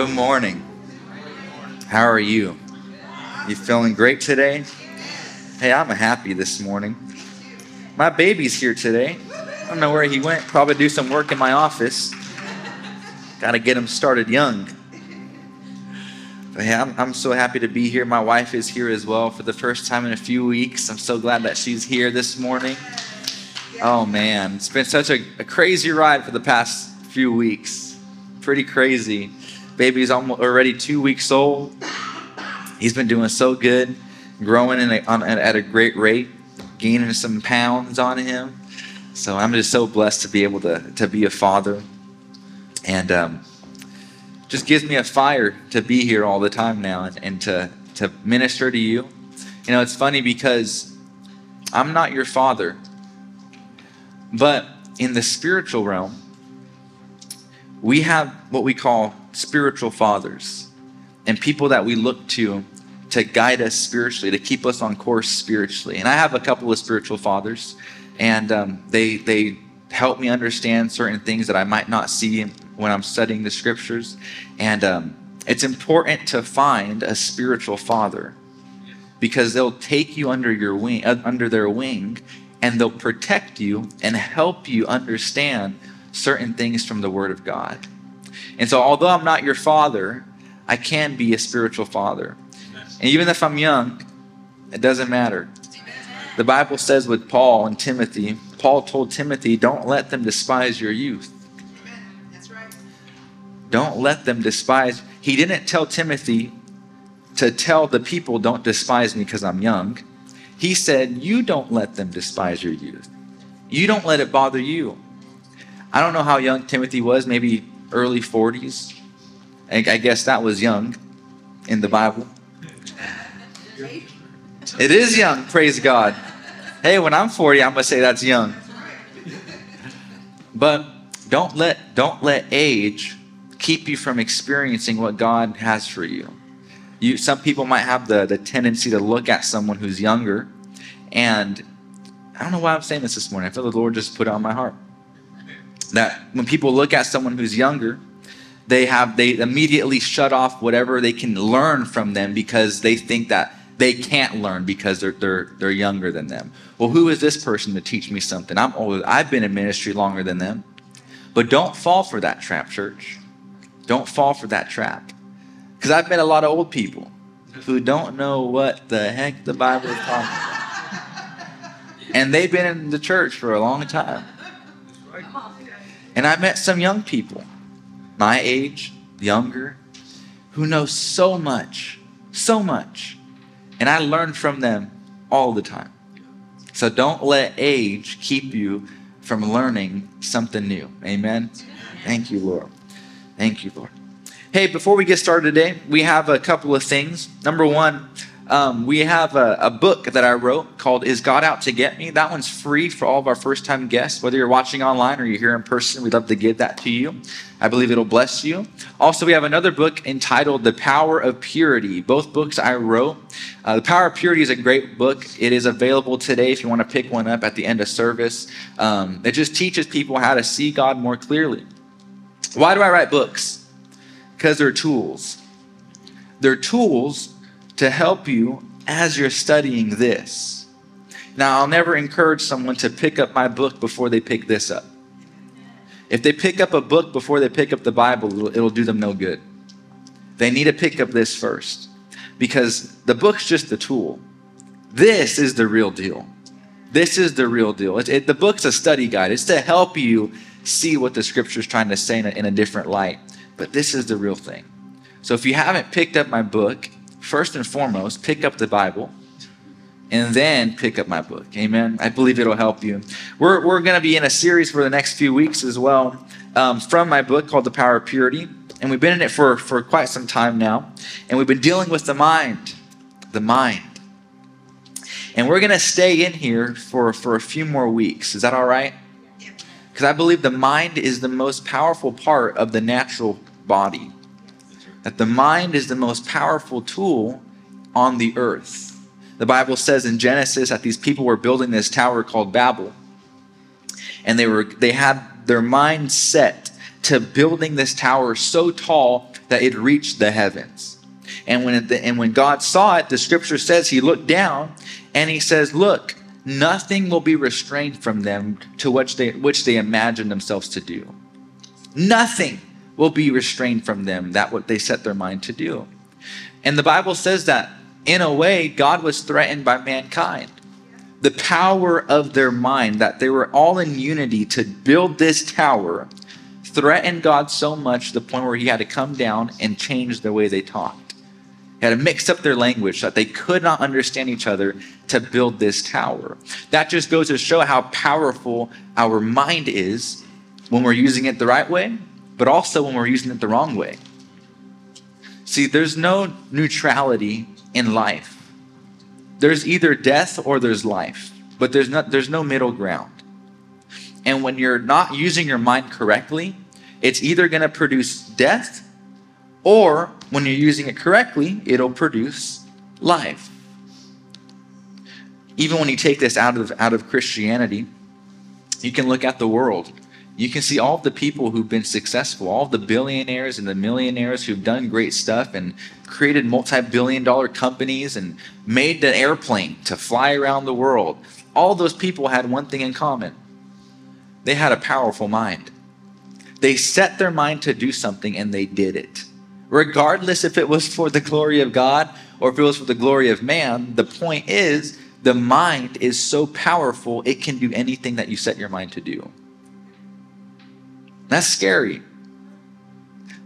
Good morning. How are you? You feeling great today? Hey, I'm happy this morning. My baby's here today. I don't know where he went. Probably do some work in my office. Got to get him started young. But I'm, I'm so happy to be here. My wife is here as well for the first time in a few weeks. I'm so glad that she's here this morning. Oh man, it's been such a, a crazy ride for the past few weeks. Pretty crazy. Baby's almost already two weeks old. He's been doing so good, growing a, on, at a great rate, gaining some pounds on him. So I'm just so blessed to be able to, to be a father. And um, just gives me a fire to be here all the time now and, and to, to minister to you. You know, it's funny because I'm not your father, but in the spiritual realm, we have what we call spiritual fathers and people that we look to to guide us spiritually, to keep us on course spiritually. And I have a couple of spiritual fathers, and um, they they help me understand certain things that I might not see when I'm studying the scriptures. And um, it's important to find a spiritual father because they'll take you under your wing, uh, under their wing, and they'll protect you and help you understand certain things from the Word of God. And so, although I'm not your father, I can be a spiritual father. And even if I'm young, it doesn't matter. The Bible says with Paul and Timothy, Paul told Timothy, don't let them despise your youth. Right. Don't let them despise. He didn't tell Timothy to tell the people, don't despise me because I'm young. He said, you don't let them despise your youth. You don't let it bother you. I don't know how young Timothy was, maybe early 40s. I guess that was young in the Bible. It is young, praise God. Hey, when I'm 40, I'm gonna say that's young. But don't let don't let age keep you from experiencing what God has for you. You some people might have the, the tendency to look at someone who's younger, and I don't know why I'm saying this this morning. I feel the Lord just put it on my heart. That when people look at someone who's younger, they have they immediately shut off whatever they can learn from them because they think that they can't learn because they're they're they're younger than them. Well, who is this person to teach me something? I'm older. I've been in ministry longer than them. But don't fall for that trap, church. Don't fall for that trap. Because I've met a lot of old people who don't know what the heck the Bible is talking about. And they've been in the church for a long time. And I met some young people, my age, younger, who know so much, so much and I learn from them all the time. So don't let age keep you from learning something new. Amen. Thank you, Lord. Thank you, Lord. Hey, before we get started today, we have a couple of things. Number one, um, we have a, a, book that I wrote called Is God Out to Get Me? That one's free for all of our first time guests. Whether you're watching online or you're here in person, we'd love to give that to you. I believe it'll bless you. Also, we have another book entitled The Power of Purity. Both books I wrote. Uh, the Power of Purity is a great book. It is available today if you want to pick one up at the end of service. Um, it just teaches people how to see God more clearly. Why do I write books? Because they're tools. They're tools to help you as you're studying this. Now, I'll never encourage someone to pick up my book before they pick this up. If they pick up a book before they pick up the Bible, it'll, it'll do them no good. They need to pick up this first because the book's just the tool. This is the real deal. This is the real deal. It, it, the book's a study guide, it's to help you see what the scripture's trying to say in a, in a different light. But this is the real thing. So if you haven't picked up my book, first and foremost, pick up the Bible and then pick up my book. Amen. I believe it'll help you. We're, we're going to be in a series for the next few weeks as well um, from my book called The Power of Purity. And we've been in it for, for quite some time now. And we've been dealing with the mind. The mind. And we're going to stay in here for, for a few more weeks. Is that all right? Because I believe the mind is the most powerful part of the natural body that the mind is the most powerful tool on the earth. The Bible says in Genesis that these people were building this tower called Babel. And they were they had their mind set to building this tower so tall that it reached the heavens. And when, and when God saw it, the scripture says he looked down and he says, Look, nothing will be restrained from them to which they, which they imagine themselves to do. Nothing will be restrained from them that what they set their mind to do. And the Bible says that in a way, God was threatened by mankind. The power of their mind, that they were all in unity to build this tower, threatened God so much to the point where he had to come down and change the way they talked. He had to mix up their language so that they could not understand each other to build this tower. That just goes to show how powerful our mind is when we're using it the right way, but also when we're using it the wrong way. See, there's no neutrality in life. There's either death or there's life, but there's not there's no middle ground. And when you're not using your mind correctly, it's either going to produce death or when you're using it correctly, it'll produce life. Even when you take this out of out of Christianity, you can look at the world you can see all the people who've been successful, all the billionaires and the millionaires who've done great stuff and created multi billion dollar companies and made an airplane to fly around the world. All those people had one thing in common they had a powerful mind. They set their mind to do something and they did it. Regardless if it was for the glory of God or if it was for the glory of man, the point is the mind is so powerful it can do anything that you set your mind to do. That's scary.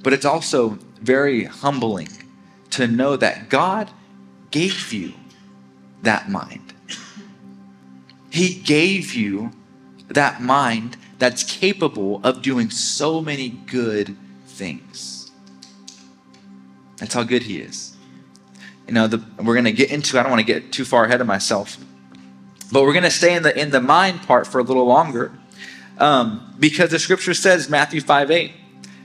But it's also very humbling to know that God gave you that mind. He gave you that mind that's capable of doing so many good things. That's how good He is. You know, the, we're going to get into. I don't want to get too far ahead of myself, but we're going to stay in the in the mind part for a little longer um, because the scripture says, Matthew 5 8,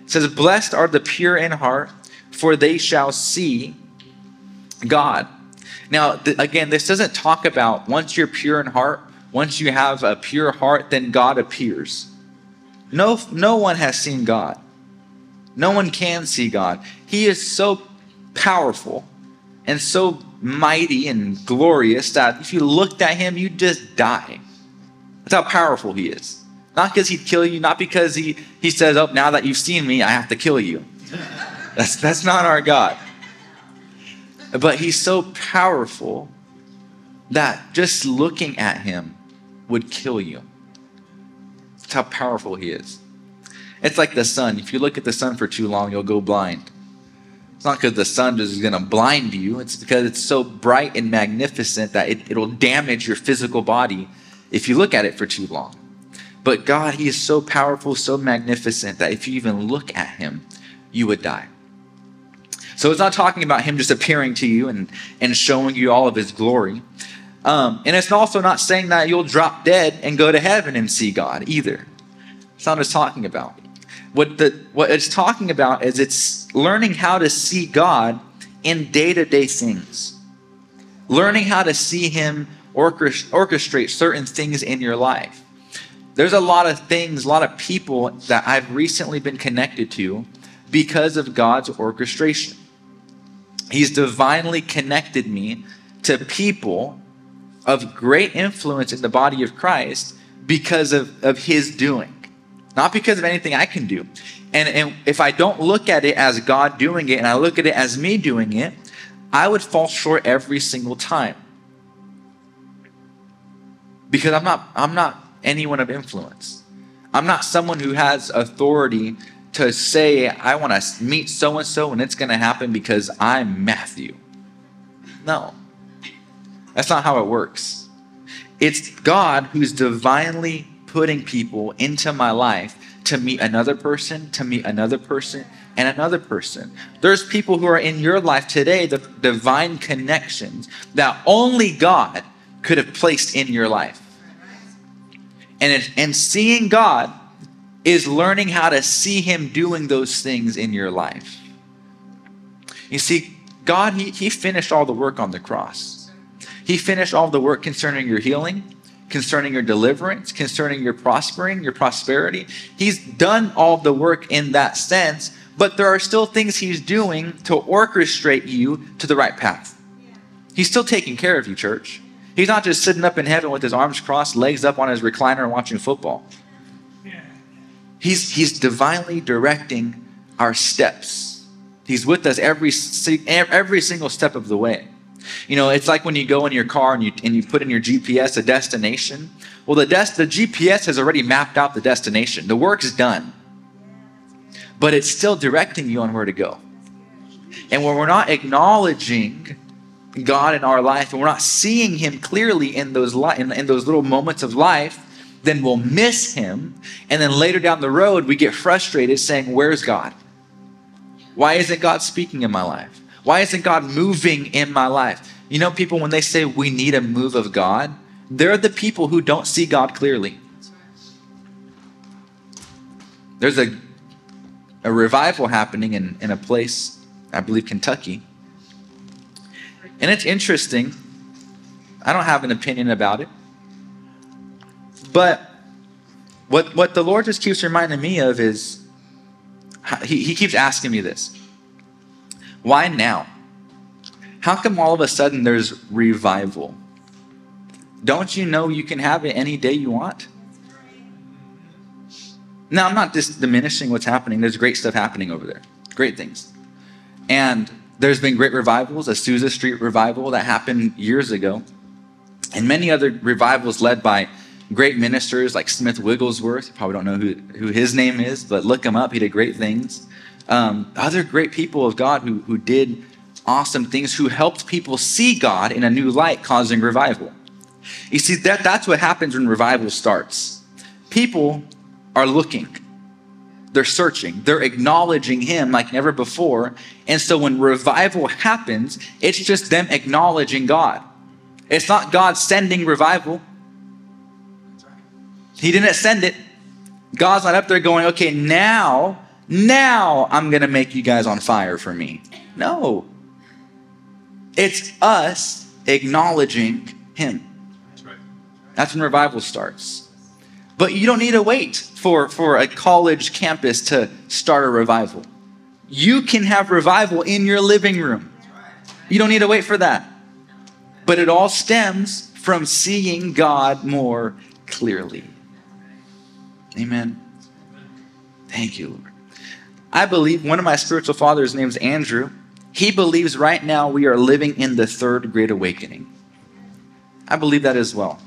says, Blessed are the pure in heart, for they shall see God. Now, th- again, this doesn't talk about once you're pure in heart, once you have a pure heart, then God appears. No, no one has seen God. No one can see God. He is so powerful and so mighty and glorious that if you looked at him, you'd just die. That's how powerful he is. Not because he'd kill you, not because he, he says, Oh, now that you've seen me, I have to kill you. That's, that's not our God. But he's so powerful that just looking at him would kill you. That's how powerful he is. It's like the sun. If you look at the sun for too long, you'll go blind. It's not because the sun is going to blind you, it's because it's so bright and magnificent that it, it'll damage your physical body if you look at it for too long. But God, He is so powerful, so magnificent that if you even look at Him, you would die. So it's not talking about Him just appearing to you and, and showing you all of His glory. Um, and it's also not saying that you'll drop dead and go to heaven and see God either. It's not what it's talking about. What, the, what it's talking about is it's learning how to see God in day to day things, learning how to see Him orchestrate certain things in your life there's a lot of things, a lot of people that I've recently been connected to because of God's orchestration. He's divinely connected me to people of great influence in the body of Christ because of, of his doing, not because of anything I can do. And, and if I don't look at it as God doing it and I look at it as me doing it, I would fall short every single time. Because I'm not, I'm not anyone of influence. I'm not someone who has authority to say, I want to meet so and so and it's going to happen because I'm Matthew. No, that's not how it works. It's God who's divinely putting people into my life to meet another person, to meet another person, and another person. There's people who are in your life today, the divine connections that only God could have placed in your life. And, it, and seeing God is learning how to see Him doing those things in your life. You see, God, He, he finished all the work on the cross. He finished all the work concerning your healing, concerning your deliverance, concerning your prospering, your prosperity. He's done all the work in that sense, but there are still things he's doing to orchestrate you to the right path. He's still taking care of you, church. He's not just sitting up in heaven with his arms crossed, legs up on his recliner and watching football. He's, he's divinely directing our steps. He's with us every, every single step of the way. You know, it's like when you go in your car and you, and you put in your GPS a destination. Well, the, des- the GPS has already mapped out the destination, the work's done. But it's still directing you on where to go. And when we're not acknowledging God in our life and we're not seeing Him clearly in those, li- in, in those little moments of life, then we'll miss Him. And then later down the road, we get frustrated saying, Where's God? Why isn't God speaking in my life? Why isn't God moving in my life? You know, people, when they say we need a move of God, they're the people who don't see God clearly. There's a, a revival happening in, in a place, I believe Kentucky. And it's interesting. I don't have an opinion about it. But what, what the Lord just keeps reminding me of is he, he keeps asking me this why now? How come all of a sudden there's revival? Don't you know you can have it any day you want? Now, I'm not just diminishing what's happening. There's great stuff happening over there, great things. And there's been great revivals, Azusa Street revival that happened years ago, and many other revivals led by great ministers like Smith Wigglesworth. You probably don't know who, who his name is, but look him up. He did great things um, other great people of God who, who did awesome things, who helped people see God in a new light, causing revival. You see, that, that's what happens when revival starts. People are looking, they're searching, they're acknowledging Him like never before. And so when revival happens, it's just them acknowledging God. It's not God sending revival. He didn't send it. God's not up there going, okay, now now I'm going to make you guys on fire for me. No. It's us acknowledging Him. That's when revival starts. But you don't need to wait for, for a college campus to start a revival. You can have revival in your living room. You don't need to wait for that. But it all stems from seeing God more clearly. Amen. Thank you, Lord. I believe one of my spiritual fathers, named Andrew, he believes right now we are living in the third great awakening. I believe that as well.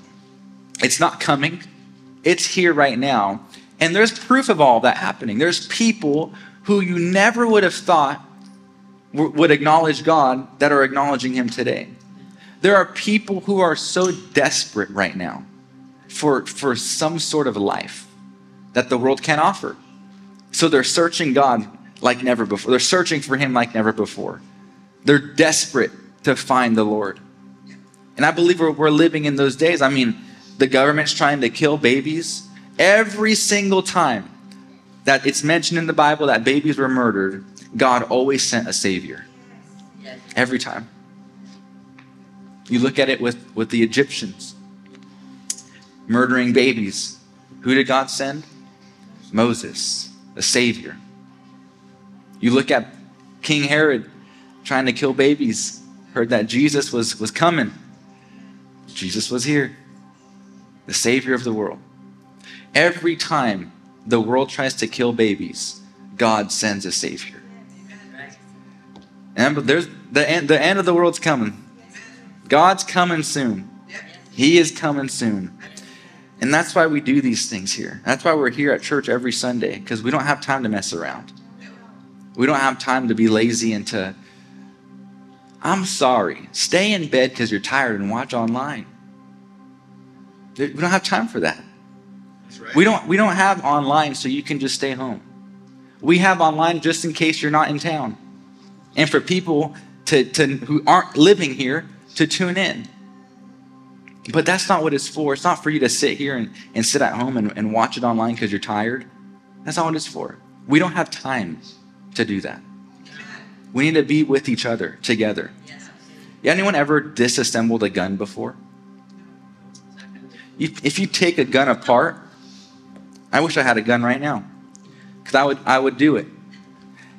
It's not coming, it's here right now. And there's proof of all that happening. There's people who you never would have thought would acknowledge God that are acknowledging Him today. There are people who are so desperate right now for, for some sort of life that the world can't offer. So they're searching God like never before. They're searching for Him like never before. They're desperate to find the Lord. And I believe we're, we're living in those days. I mean, the government's trying to kill babies. Every single time that it's mentioned in the Bible that babies were murdered, God always sent a Savior. Every time. You look at it with, with the Egyptians murdering babies. Who did God send? Moses a savior. You look at King Herod trying to kill babies, heard that Jesus was, was coming. Jesus was here, the savior of the world. Every time the world tries to kill babies, God sends a savior. And there's the end, the end of the world's coming. God's coming soon. He is coming soon. And that's why we do these things here. That's why we're here at church every Sunday, because we don't have time to mess around. We don't have time to be lazy and to, I'm sorry, stay in bed because you're tired and watch online. We don't have time for that. We don't we don't have online so you can just stay home. We have online just in case you're not in town. And for people to, to who aren't living here to tune in. But that's not what it's for. It's not for you to sit here and, and sit at home and, and watch it online because you're tired. That's not what it's for. We don't have time to do that. We need to be with each other together. Yeah, anyone ever disassembled a gun before? If you take a gun apart, I wish I had a gun right now. Because I would I would do it.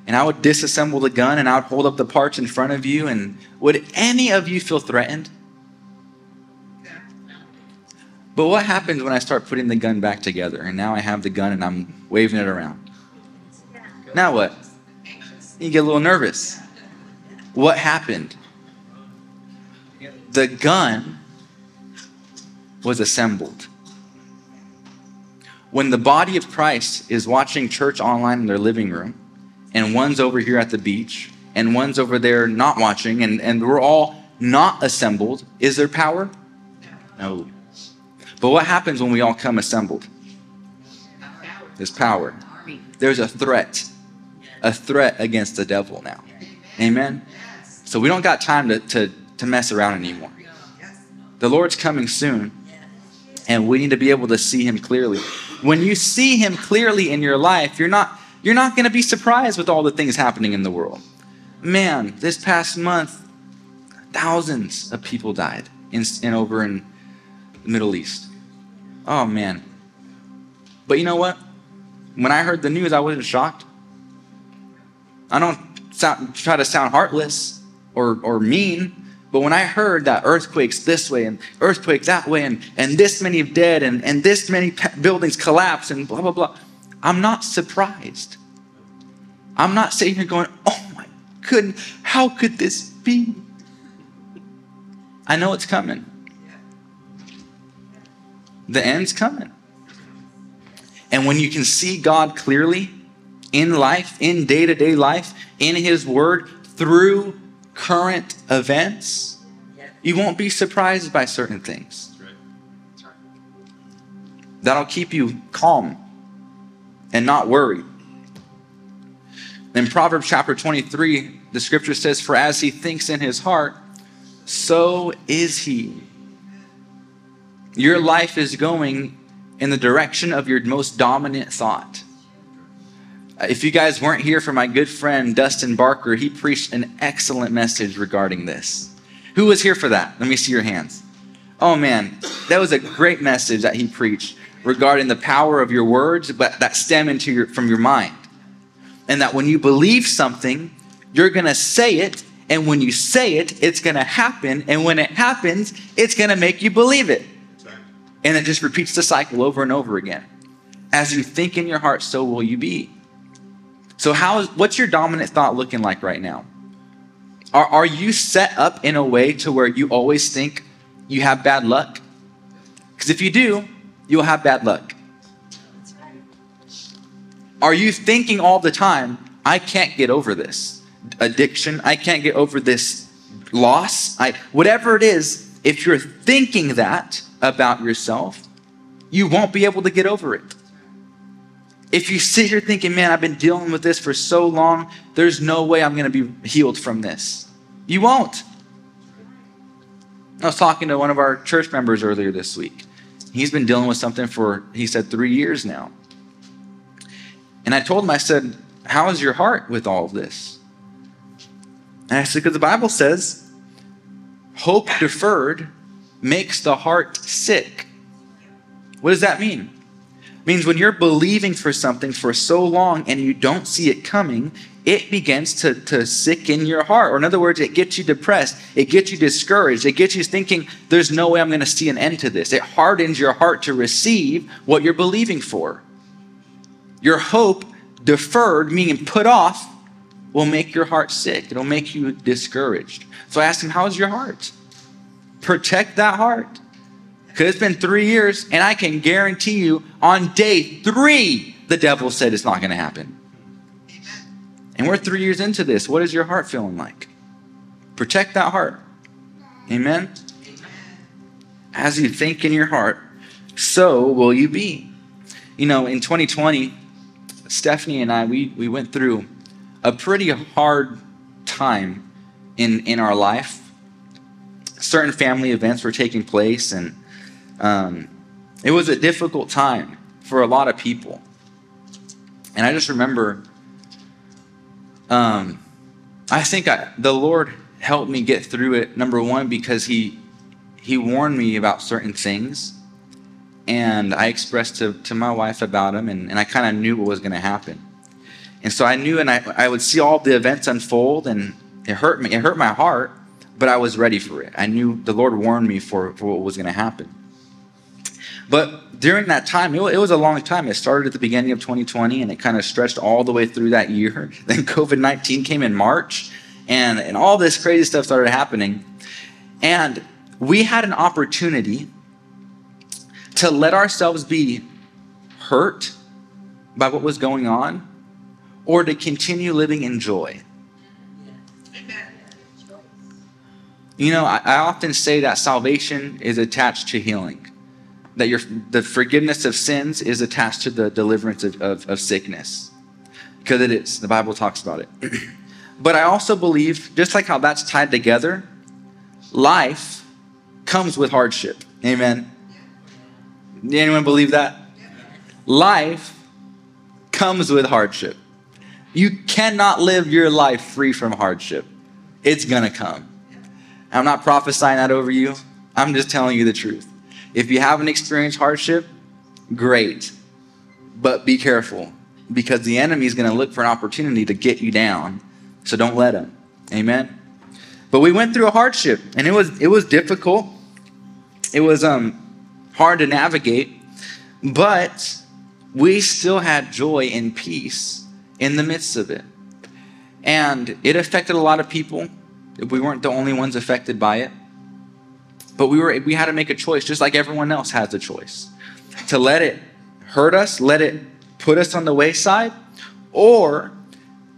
And I would disassemble the gun and I would hold up the parts in front of you. And would any of you feel threatened? But what happens when I start putting the gun back together and now I have the gun and I'm waving it around? Now what? You get a little nervous. What happened? The gun was assembled. When the body of Christ is watching church online in their living room, and one's over here at the beach, and one's over there not watching, and, and we're all not assembled, is there power? No. But what happens when we all come assembled? There's power. There's a threat. A threat against the devil now. Amen? So we don't got time to, to, to mess around anymore. The Lord's coming soon, and we need to be able to see him clearly. When you see him clearly in your life, you're not you're not going to be surprised with all the things happening in the world. Man, this past month, thousands of people died in, in over in the Middle East. Oh man. But you know what? When I heard the news, I wasn't shocked. I don't sound, try to sound heartless or, or mean, but when I heard that earthquakes this way and earthquakes that way and, and this many dead and, and this many buildings collapse and blah, blah, blah, I'm not surprised. I'm not sitting here going, oh my goodness, how could this be? I know it's coming. The end's coming. And when you can see God clearly in life, in day to day life, in His Word, through current events, you won't be surprised by certain things. That'll keep you calm and not worried. In Proverbs chapter 23, the scripture says, For as he thinks in his heart, so is he. Your life is going in the direction of your most dominant thought. Uh, if you guys weren't here for my good friend Dustin Barker, he preached an excellent message regarding this. Who was here for that? Let me see your hands. Oh man, that was a great message that he preached regarding the power of your words, but that stem into your, from your mind. And that when you believe something, you're going to say it. And when you say it, it's going to happen. And when it happens, it's going to make you believe it. And it just repeats the cycle over and over again. As you think in your heart, so will you be. So, how is what's your dominant thought looking like right now? Are, are you set up in a way to where you always think you have bad luck? Because if you do, you'll have bad luck. Are you thinking all the time, I can't get over this addiction, I can't get over this loss, I whatever it is, if you're thinking that about yourself, you won't be able to get over it. If you sit here thinking, man, I've been dealing with this for so long, there's no way I'm going to be healed from this. You won't. I was talking to one of our church members earlier this week. He's been dealing with something for, he said, three years now. And I told him, I said, How is your heart with all of this? And I said, Because the Bible says, hope deferred makes the heart sick. What does that mean? Means when you're believing for something for so long and you don't see it coming, it begins to, to sicken your heart. Or in other words, it gets you depressed. It gets you discouraged. It gets you thinking, there's no way I'm going to see an end to this. It hardens your heart to receive what you're believing for. Your hope deferred, meaning put off, will make your heart sick. It'll make you discouraged. So I asked him, How's your heart? Protect that heart. Because it's been three years, and I can guarantee you on day three, the devil said it's not going to happen. And we're three years into this. What is your heart feeling like? Protect that heart. Amen? As you think in your heart, so will you be. You know, in 2020, Stephanie and I, we, we went through a pretty hard time in, in our life. Certain family events were taking place, and um, it was a difficult time for a lot of people. And I just remember, um, I think I, the Lord helped me get through it. Number one, because He He warned me about certain things, and I expressed to, to my wife about him, and, and I kind of knew what was going to happen. And so I knew, and I, I would see all the events unfold, and it hurt me. It hurt my heart, but I was ready for it. I knew the Lord warned me for, for what was going to happen. But during that time, it was a long time. It started at the beginning of 2020 and it kind of stretched all the way through that year. Then COVID 19 came in March and, and all this crazy stuff started happening. And we had an opportunity to let ourselves be hurt by what was going on or to continue living in joy. You know, I, I often say that salvation is attached to healing that your, the forgiveness of sins is attached to the deliverance of, of, of sickness. Because it is. The Bible talks about it. but I also believe, just like how that's tied together, life comes with hardship. Amen. Anyone believe that? Life comes with hardship. You cannot live your life free from hardship. It's to come. I'm not prophesying that over you. I'm just telling you the truth. If you haven't experienced hardship, great. But be careful because the enemy is going to look for an opportunity to get you down. So don't let him. Amen. But we went through a hardship and it was it was difficult. It was um hard to navigate, but we still had joy and peace in the midst of it. And it affected a lot of people. We weren't the only ones affected by it. But we were we had to make a choice, just like everyone else has a choice. To let it hurt us, let it put us on the wayside, or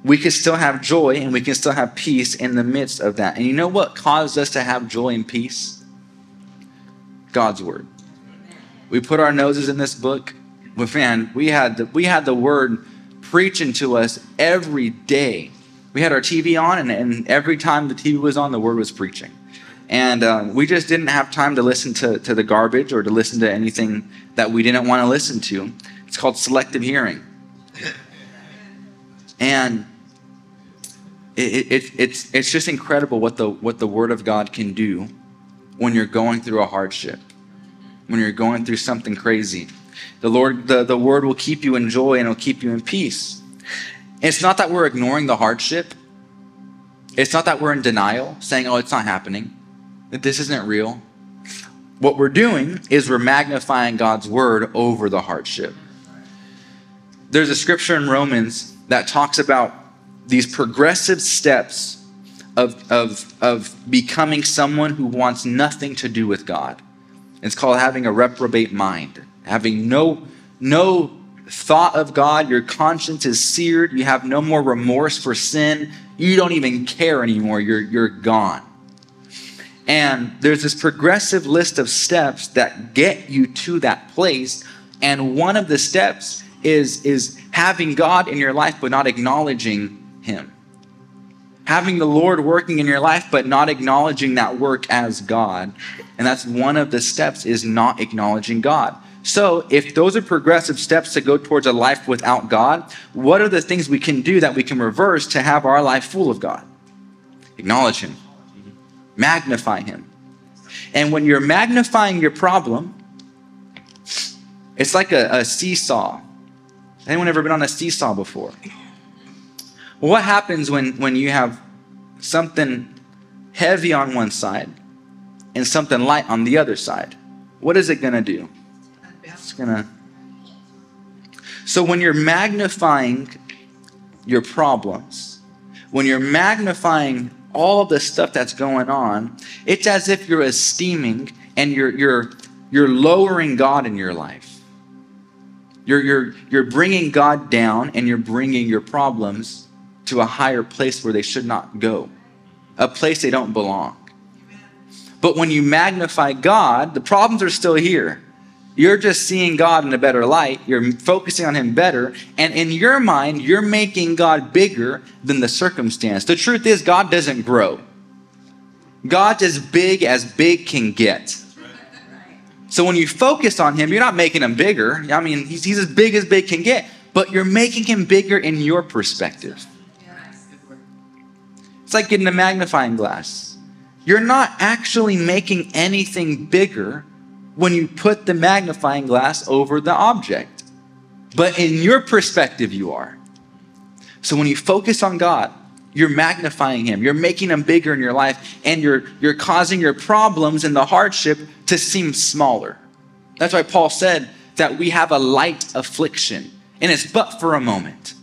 we can still have joy and we can still have peace in the midst of that. And you know what caused us to have joy and peace? God's word. We put our noses in this book. But man, we had the, we had the word preaching to us every day. We had our TV on, and, and every time the TV was on, the word was preaching. And um, we just didn't have time to listen to, to the garbage or to listen to anything that we didn't want to listen to. It's called selective hearing. And it, it, it's, it's just incredible what the, what the Word of God can do when you're going through a hardship, when you're going through something crazy. The Lord, the, the Word will keep you in joy and it'll keep you in peace. It's not that we're ignoring the hardship. It's not that we're in denial, saying, oh, it's not happening that this isn't real. What we're doing is we're magnifying God's word over the hardship. There's a scripture in Romans that talks about these progressive steps of, of, of becoming someone who wants nothing to do with God. It's called having a reprobate mind, having no, no thought of God. Your conscience is seared. You have no more remorse for sin. You don't even care anymore. You're, you're gone. And there's this progressive list of steps that get you to that place. And one of the steps is, is having God in your life, but not acknowledging Him. Having the Lord working in your life, but not acknowledging that work as God. And that's one of the steps is not acknowledging God. So, if those are progressive steps to go towards a life without God, what are the things we can do that we can reverse to have our life full of God? Acknowledge Him Magnify Him. And when you're magnifying your problem, it's like a, a seesaw. Anyone ever been on a seesaw before? Well, what happens when, when you have something heavy on one side and something light on the other side? What is it going to do? It's going to. So when you're magnifying your problems, when you're magnifying all the stuff that's going on, it's as if you're esteeming and you're you're you're lowering God in your life. You're you're you're bringing God down and you're bringing your problems to a higher place where they should not go, a place they don't belong. But when you magnify God, the problems are still here. You're just seeing God in a better light. You're focusing on Him better. And in your mind, you're making God bigger than the circumstance. The truth is, God doesn't grow. God's as big as big can get. So when you focus on Him, you're not making Him bigger. I mean, He's, he's as big as big can get, but you're making Him bigger in your perspective. It's like getting a magnifying glass. You're not actually making anything bigger when you put the magnifying glass over the object. But in your perspective, you are. So when you focus on God, you're magnifying him. You're making him bigger in your life, and you're, you're causing your problems and the hardship to seem smaller. That's why Paul said that we have a light affliction, and it's but for a moment.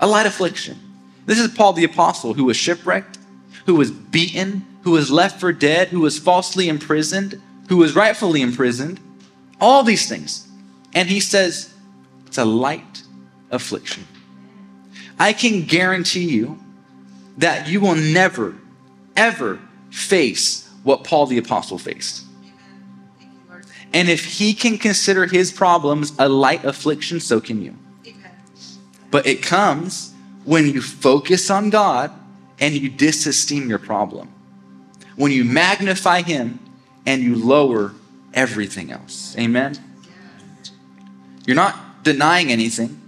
A light affliction. This is Paul the Apostle who was shipwrecked, who was beaten, who was left for dead, who was falsely imprisoned, who was rightfully imprisoned. All these things. And he says, it's a light affliction. I can guarantee you that you will never, ever face what Paul the Apostle faced. And if he can consider his problems a light affliction, so can you. But it comes when you focus on God and you disesteem your problem. When you magnify him and you lower everything else. Amen? You're not denying anything,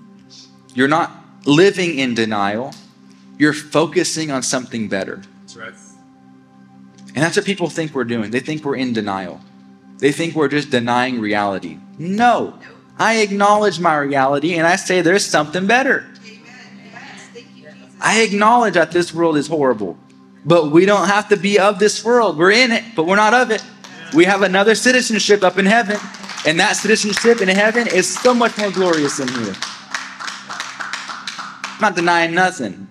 you're not living in denial you're focusing on something better. That's right. And that's what people think we're doing. They think we're in denial. They think we're just denying reality. No. I acknowledge my reality and I say there's something better. I acknowledge that this world is horrible, but we don't have to be of this world. We're in it, but we're not of it. We have another citizenship up in heaven, and that citizenship in heaven is so much more glorious than here. I'm not denying nothing.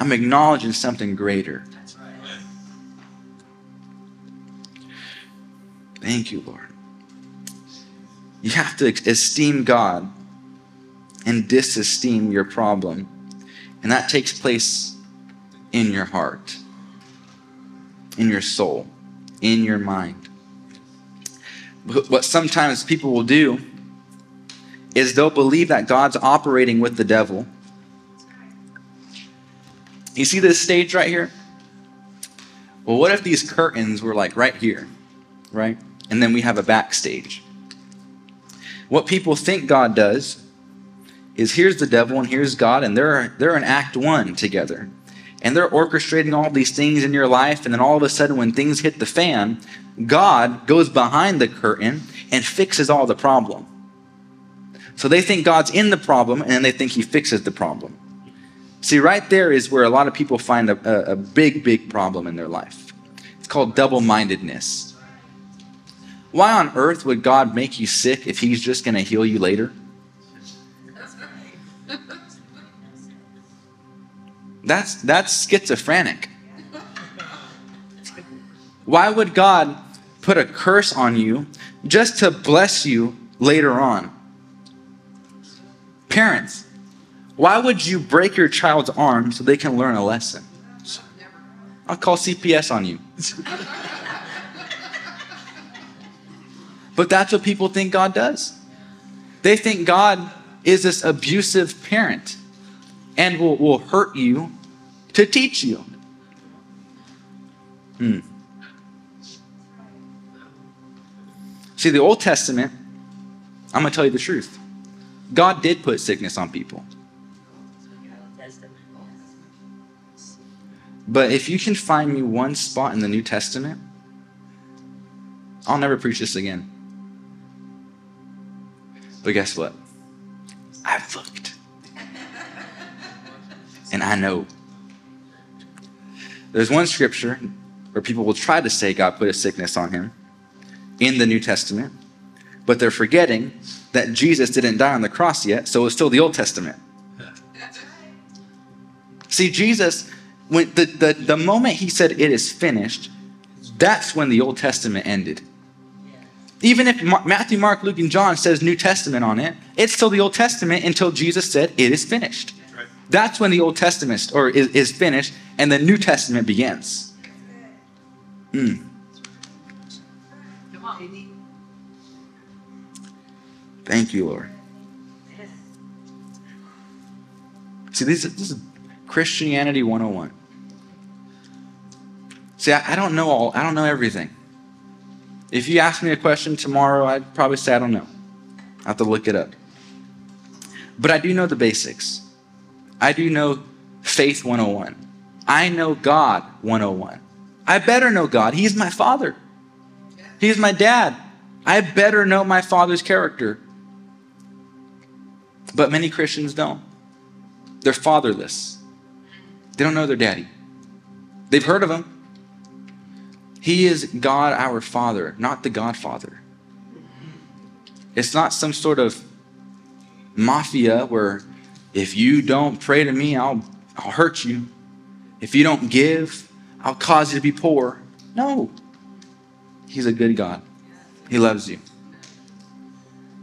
I'm acknowledging something greater. Thank you, Lord. You have to esteem God and disesteem your problem. And that takes place in your heart, in your soul, in your mind. What sometimes people will do is they'll believe that God's operating with the devil you see this stage right here? Well, what if these curtains were like right here, right? And then we have a backstage. What people think God does is here's the devil and here's God, and they're they're in act one together. And they're orchestrating all these things in your life, and then all of a sudden, when things hit the fan, God goes behind the curtain and fixes all the problem. So they think God's in the problem, and then they think he fixes the problem. See, right there is where a lot of people find a, a, a big, big problem in their life. It's called double mindedness. Why on earth would God make you sick if He's just going to heal you later? That's, that's schizophrenic. Why would God put a curse on you just to bless you later on? Parents, why would you break your child's arm so they can learn a lesson? I'll call CPS on you. but that's what people think God does. They think God is this abusive parent and will, will hurt you to teach you. Hmm. See, the Old Testament, I'm going to tell you the truth. God did put sickness on people. But if you can find me one spot in the New Testament, I'll never preach this again. But guess what? I've looked. And I know. There's one scripture where people will try to say God put a sickness on him in the New Testament, but they're forgetting that Jesus didn't die on the cross yet, so it's still the Old Testament. See, Jesus when the, the, the moment he said it is finished, that's when the Old Testament ended. Even if Matthew, Mark, Luke, and John says New Testament on it, it's still the Old Testament until Jesus said it is finished. That's when the Old Testament or is, is finished and the New Testament begins. Mm. Thank you, Lord. See, this, this is Christianity 101. See, I, I don't know all, I don't know everything. If you ask me a question tomorrow, I'd probably say I don't know. I have to look it up. But I do know the basics. I do know faith 101. I know God 101. I better know God. He's my father. He's my dad. I better know my father's character. But many Christians don't. They're fatherless. They don't know their daddy. They've heard of him. He is God our Father, not the Godfather. It's not some sort of mafia where if you don't pray to me, I'll, I'll hurt you. If you don't give, I'll cause you to be poor. No. He's a good God. He loves you.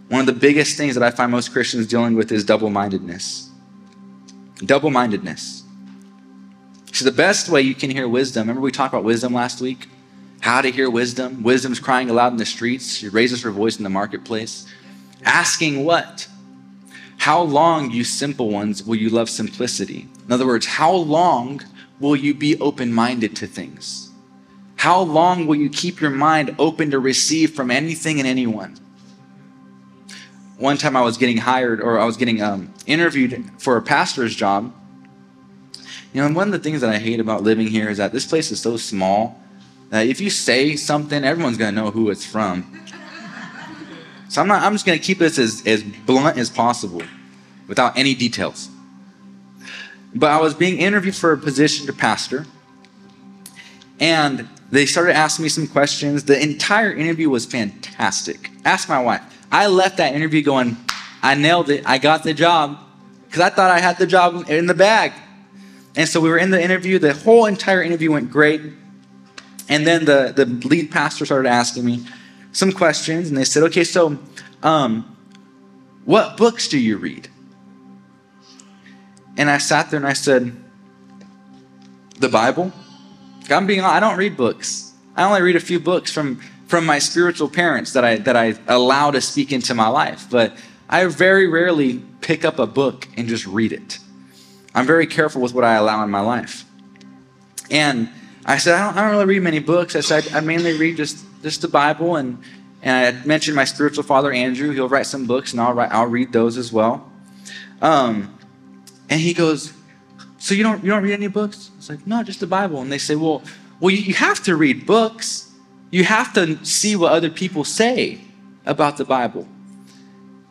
One of the biggest things that I find most Christians dealing with is double mindedness. Double mindedness. So, the best way you can hear wisdom, remember we talked about wisdom last week? How to hear wisdom. Wisdom's crying aloud in the streets. She raises her voice in the marketplace. Asking what? How long, you simple ones, will you love simplicity? In other words, how long will you be open minded to things? How long will you keep your mind open to receive from anything and anyone? One time I was getting hired or I was getting um, interviewed for a pastor's job. You know, and one of the things that I hate about living here is that this place is so small that if you say something, everyone's going to know who it's from. So I'm, not, I'm just going to keep this as, as blunt as possible without any details. But I was being interviewed for a position to pastor. And they started asking me some questions. The entire interview was fantastic. Ask my wife. I left that interview going, I nailed it. I got the job because I thought I had the job in the bag. And so we were in the interview. The whole entire interview went great. And then the, the lead pastor started asking me some questions. And they said, okay, so um, what books do you read? And I sat there and I said, the Bible. I'm being I don't read books. I only read a few books from from my spiritual parents that I that I allow to speak into my life. But I very rarely pick up a book and just read it. I'm very careful with what I allow in my life. And I said, I don't, I don't really read many books. I said, I mainly read just, just the Bible. And, and I mentioned my spiritual father, Andrew. He'll write some books, and I'll, write, I'll read those as well. Um, and he goes, so you don't, you don't read any books? I was like, no, just the Bible. And they say, well, well, you have to read books. You have to see what other people say about the Bible.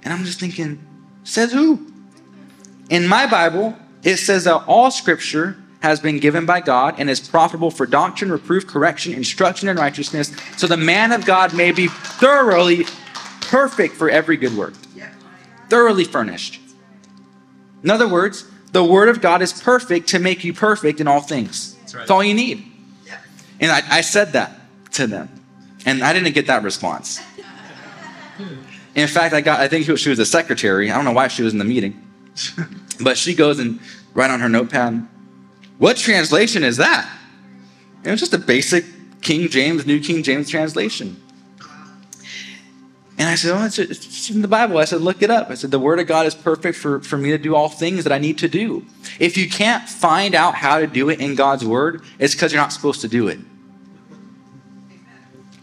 And I'm just thinking, says who? In my Bible, it says that all scripture has been given by God and is profitable for doctrine, reproof, correction, instruction, and righteousness, so the man of God may be thoroughly perfect for every good work. Thoroughly furnished. In other words, the Word of God is perfect to make you perfect in all things. That's, right. That's all you need. And I, I said that to them, and I didn't get that response. In fact, I got, I think she was a secretary. I don't know why she was in the meeting. But she goes and write on her notepad, what translation is that? It was just a basic King James, New King James translation. And I said, Oh, it's, it's in the Bible. I said, Look it up. I said, The Word of God is perfect for, for me to do all things that I need to do. If you can't find out how to do it in God's Word, it's because you're not supposed to do it.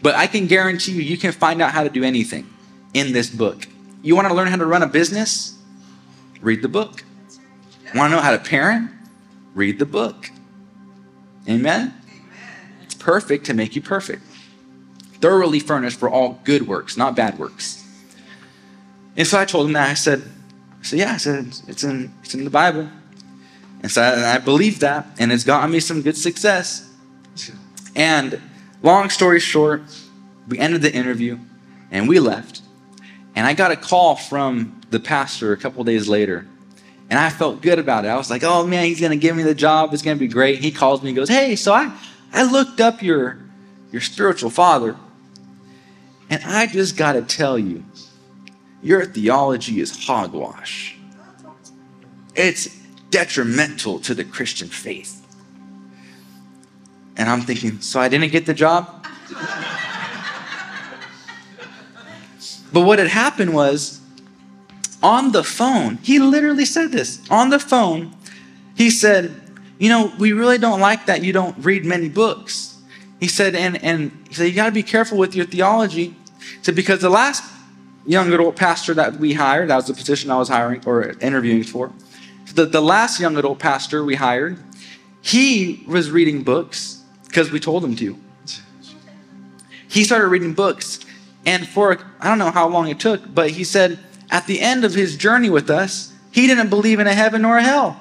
But I can guarantee you, you can find out how to do anything in this book. You want to learn how to run a business? Read the book. Want to know how to parent? Read the book. Amen? It's perfect to make you perfect. Thoroughly furnished for all good works, not bad works. And so I told him that. I said, so yeah, I said, it's in, it's in the Bible. And so I, I believe that, and it's gotten me some good success. And long story short, we ended the interview and we left. And I got a call from the pastor a couple days later and I felt good about it. I was like, oh man, he's going to give me the job. It's going to be great. He calls me and goes, hey, so I, I looked up your, your spiritual father. And I just got to tell you, your theology is hogwash. It's detrimental to the Christian faith. And I'm thinking, so I didn't get the job? but what had happened was, on the phone, he literally said this on the phone. He said, You know, we really don't like that you don't read many books. He said, And, and he said, You got to be careful with your theology. He said, Because the last young adult pastor that we hired, that was the position I was hiring or interviewing for, the, the last young adult pastor we hired, he was reading books because we told him to. He started reading books And for, I don't know how long it took, but he said at the end of his journey with us, he didn't believe in a heaven or a hell.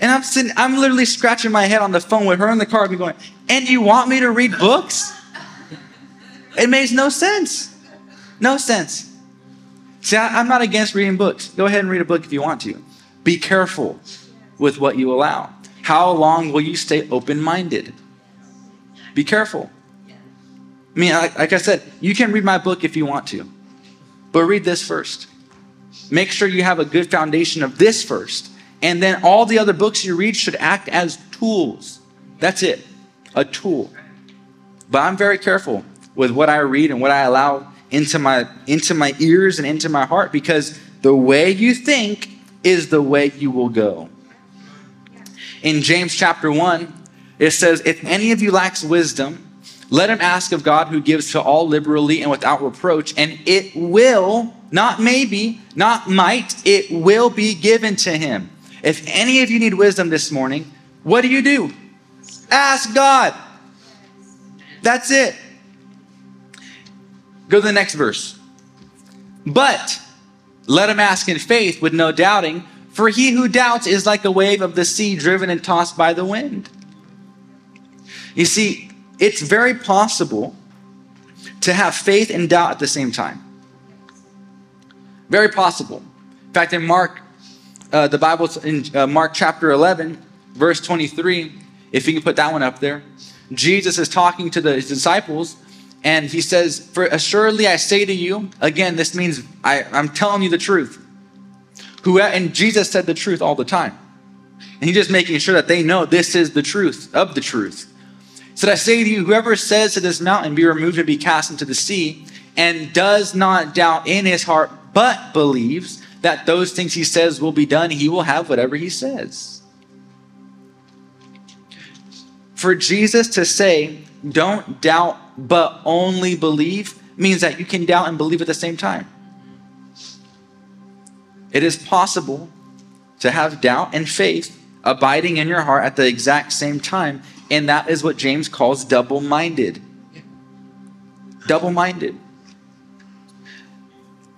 And I'm sitting, I'm literally scratching my head on the phone with her in the car, and going, and you want me to read books? It makes no sense. No sense. See, I, I'm not against reading books. Go ahead and read a book if you want to. Be careful with what you allow. How long will you stay open minded? Be careful. I mean, like, like, I said, you can read my book if you want to, but read this first. Make sure you have a good foundation of this first. And then all the other books you read should act as tools. That's it, a tool. But I'm very careful with what I read and what I allow into my into my ears and into my heart because the way you think is the way you will go. In James chapter 1, it says, If any of you lacks wisdom, let him ask of God who gives to all liberally and without reproach, and it will, not maybe, not might, it will be given to him. If any of you need wisdom this morning, what do you do? Ask God. That's it. Go to the next verse. But let him ask in faith with no doubting, for he who doubts is like a wave of the sea driven and tossed by the wind. You see, it's very possible to have faith and doubt at the same time. Very possible. In fact, in Mark, uh, the Bible, in uh, Mark chapter 11, verse 23, if you can put that one up there, Jesus is talking to the, his disciples and he says, For assuredly I say to you, again, this means I, I'm telling you the truth. Who, and Jesus said the truth all the time. And he's just making sure that they know this is the truth of the truth. So I say to you, whoever says to this mountain, be removed and be cast into the sea, and does not doubt in his heart, but believes that those things he says will be done, he will have whatever he says. For Jesus to say, don't doubt but only believe means that you can doubt and believe at the same time. It is possible to have doubt and faith abiding in your heart at the exact same time, and that is what James calls double minded. Double minded.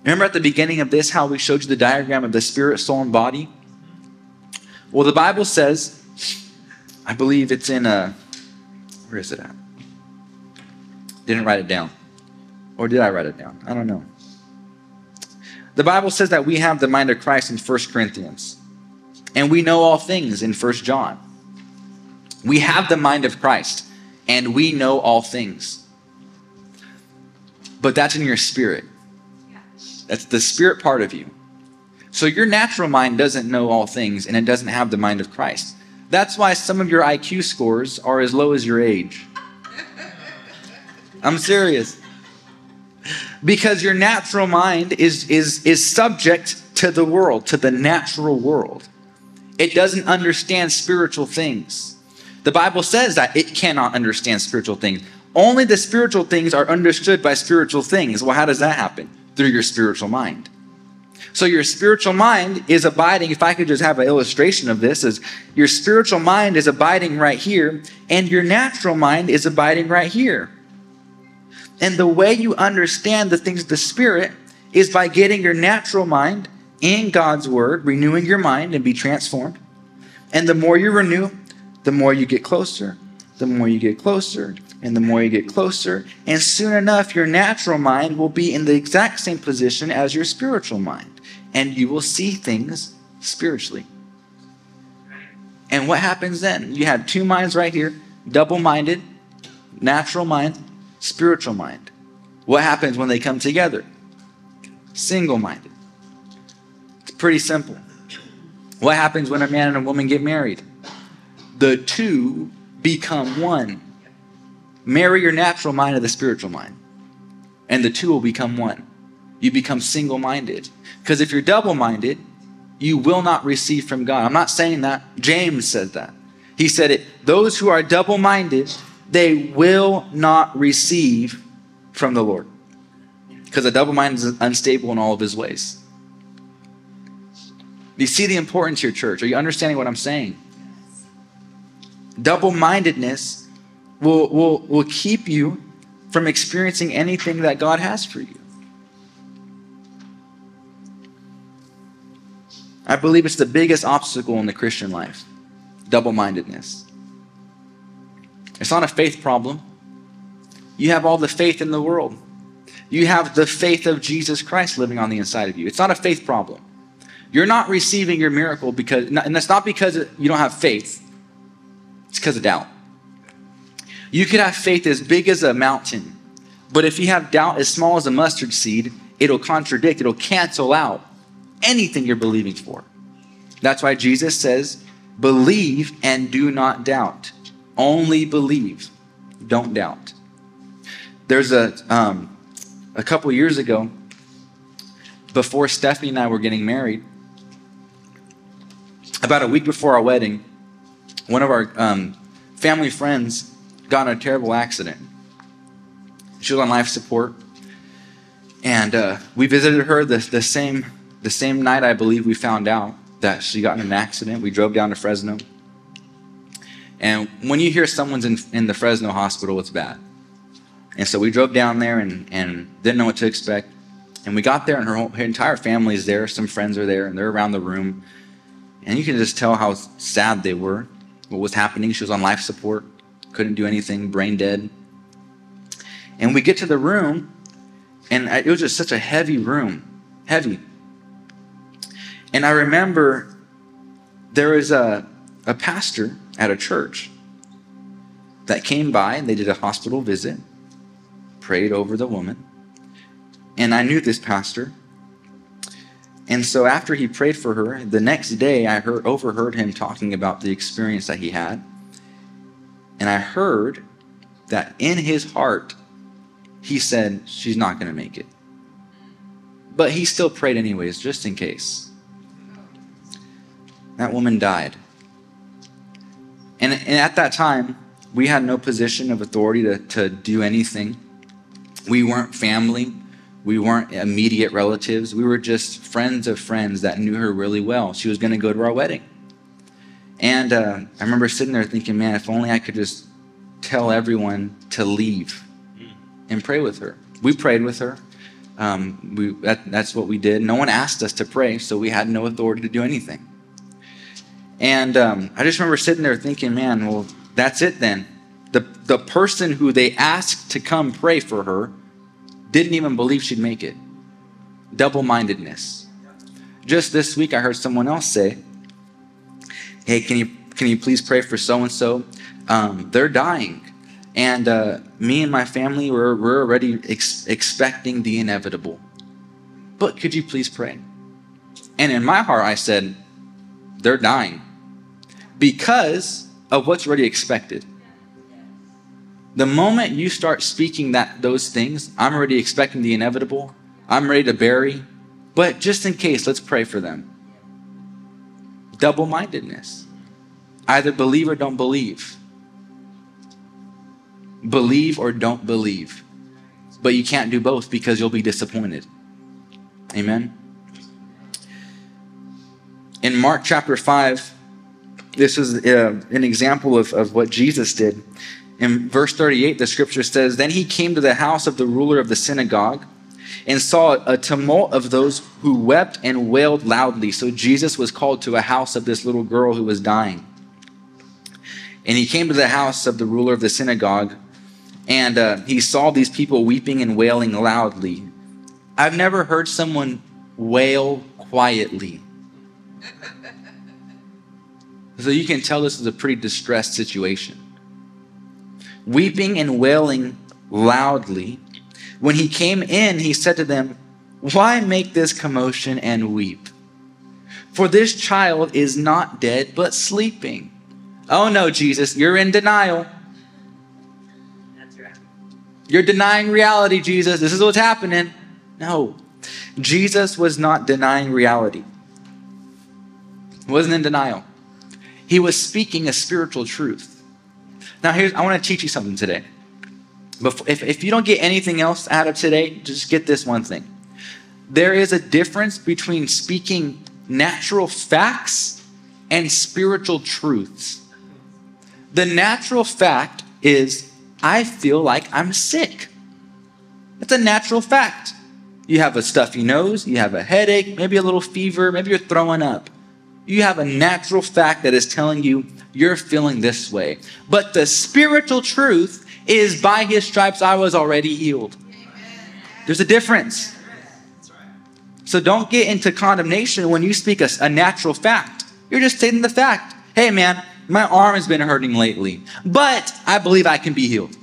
Remember at the beginning of this how we showed you the diagram of the spirit, soul, and body? Well, the Bible says, I believe it's in a, uh, where is it at? Didn't write it down. Or did I write it down? I don't know. The Bible says that we have the mind of Christ in 1 Corinthians. And we know all things in 1 John. We have the mind of Christ and we know all things. But that's in your spirit. That's the spirit part of you. So your natural mind doesn't know all things and it doesn't have the mind of Christ. That's why some of your IQ scores are as low as your age. I'm serious. Because your natural mind is, is, is subject to the world, to the natural world. It doesn't understand spiritual things. The Bible says that it cannot understand spiritual things. Only the spiritual things are understood by spiritual things. Well, how does that happen? Through your spiritual mind. So your spiritual mind is abiding. If I could just have an illustration of this, is your spiritual mind is abiding right here, and your natural mind is abiding right here. And the way you understand the things of the Spirit is by getting your natural mind in God's Word, renewing your mind and be transformed. And the more you renew, the more you get closer, the more you get closer, and the more you get closer. And soon enough, your natural mind will be in the exact same position as your spiritual mind. And you will see things spiritually. And what happens then? You have two minds right here double minded, natural mind, spiritual mind. What happens when they come together? Single minded. It's pretty simple. What happens when a man and a woman get married? The two become one. Marry your natural mind to the spiritual mind, and the two will become one. You become single minded. Because if you're double minded, you will not receive from God. I'm not saying that. James said that. He said it. Those who are double minded they will not receive from the Lord. Because a double mind is unstable in all of his ways. Do you see the importance here, church? Are you understanding what I'm saying? Double mindedness will, will, will keep you from experiencing anything that God has for you. I believe it's the biggest obstacle in the Christian life double mindedness. It's not a faith problem. You have all the faith in the world. You have the faith of Jesus Christ living on the inside of you. It's not a faith problem. You're not receiving your miracle because, and that's not because you don't have faith, it's because of doubt. You could have faith as big as a mountain, but if you have doubt as small as a mustard seed, it'll contradict, it'll cancel out anything you're believing for. That's why Jesus says, believe and do not doubt. Only believe, don't doubt. There's a, um, a couple years ago, before Stephanie and I were getting married, about a week before our wedding, one of our um, family friends got in a terrible accident. She was on life support, and uh, we visited her the, the same the same night. I believe we found out that she got in an accident. We drove down to Fresno, and when you hear someone's in, in the Fresno hospital, it's bad. And so we drove down there and, and didn't know what to expect. And we got there, and her, whole, her entire family is there. Some friends are there, and they're around the room. And you can just tell how sad they were, what was happening. She was on life support, couldn't do anything, brain dead. And we get to the room, and it was just such a heavy room, heavy. And I remember there was a, a pastor at a church that came by, and they did a hospital visit, prayed over the woman. And I knew this pastor. And so after he prayed for her, the next day I heard overheard him talking about the experience that he had. And I heard that in his heart he said she's not going to make it. But he still prayed anyways just in case. That woman died. And, and at that time, we had no position of authority to, to do anything. We weren't family. We weren't immediate relatives. We were just friends of friends that knew her really well. She was going to go to our wedding. And uh, I remember sitting there thinking, man, if only I could just tell everyone to leave and pray with her. We prayed with her. Um, we, that, that's what we did. No one asked us to pray, so we had no authority to do anything. And um, I just remember sitting there thinking, man, well, that's it then. The, the person who they asked to come pray for her didn't even believe she'd make it. Double mindedness. Just this week, I heard someone else say, Hey, can you, can you please pray for so and so? They're dying. And uh, me and my family, we're, we're already ex- expecting the inevitable. But could you please pray? And in my heart, I said, They're dying because of what's already expected. The moment you start speaking that those things, I'm already expecting the inevitable. I'm ready to bury. But just in case, let's pray for them. Double mindedness. Either believe or don't believe. Believe or don't believe. But you can't do both because you'll be disappointed. Amen. In Mark chapter 5, this is uh, an example of, of what Jesus did. In verse 38, the scripture says, Then he came to the house of the ruler of the synagogue and saw a tumult of those who wept and wailed loudly. So Jesus was called to a house of this little girl who was dying. And he came to the house of the ruler of the synagogue, and uh, he saw these people weeping and wailing loudly. I've never heard someone wail quietly. So you can tell this is a pretty distressed situation weeping and wailing loudly. When he came in, he said to them, Why make this commotion and weep? For this child is not dead, but sleeping. Oh no, Jesus, you're in denial. That's right. You're denying reality, Jesus. This is what's happening. No. Jesus was not denying reality. He wasn't in denial. He was speaking a spiritual truth. Now, here's I want to teach you something today. Before, if, if you don't get anything else out of today, just get this one thing. There is a difference between speaking natural facts and spiritual truths. The natural fact is, I feel like I'm sick. It's a natural fact. You have a stuffy nose, you have a headache, maybe a little fever, maybe you're throwing up. You have a natural fact that is telling you you're feeling this way. But the spiritual truth is by his stripes I was already healed. There's a difference. So don't get into condemnation when you speak a, a natural fact. You're just stating the fact. Hey, man, my arm has been hurting lately, but I believe I can be healed.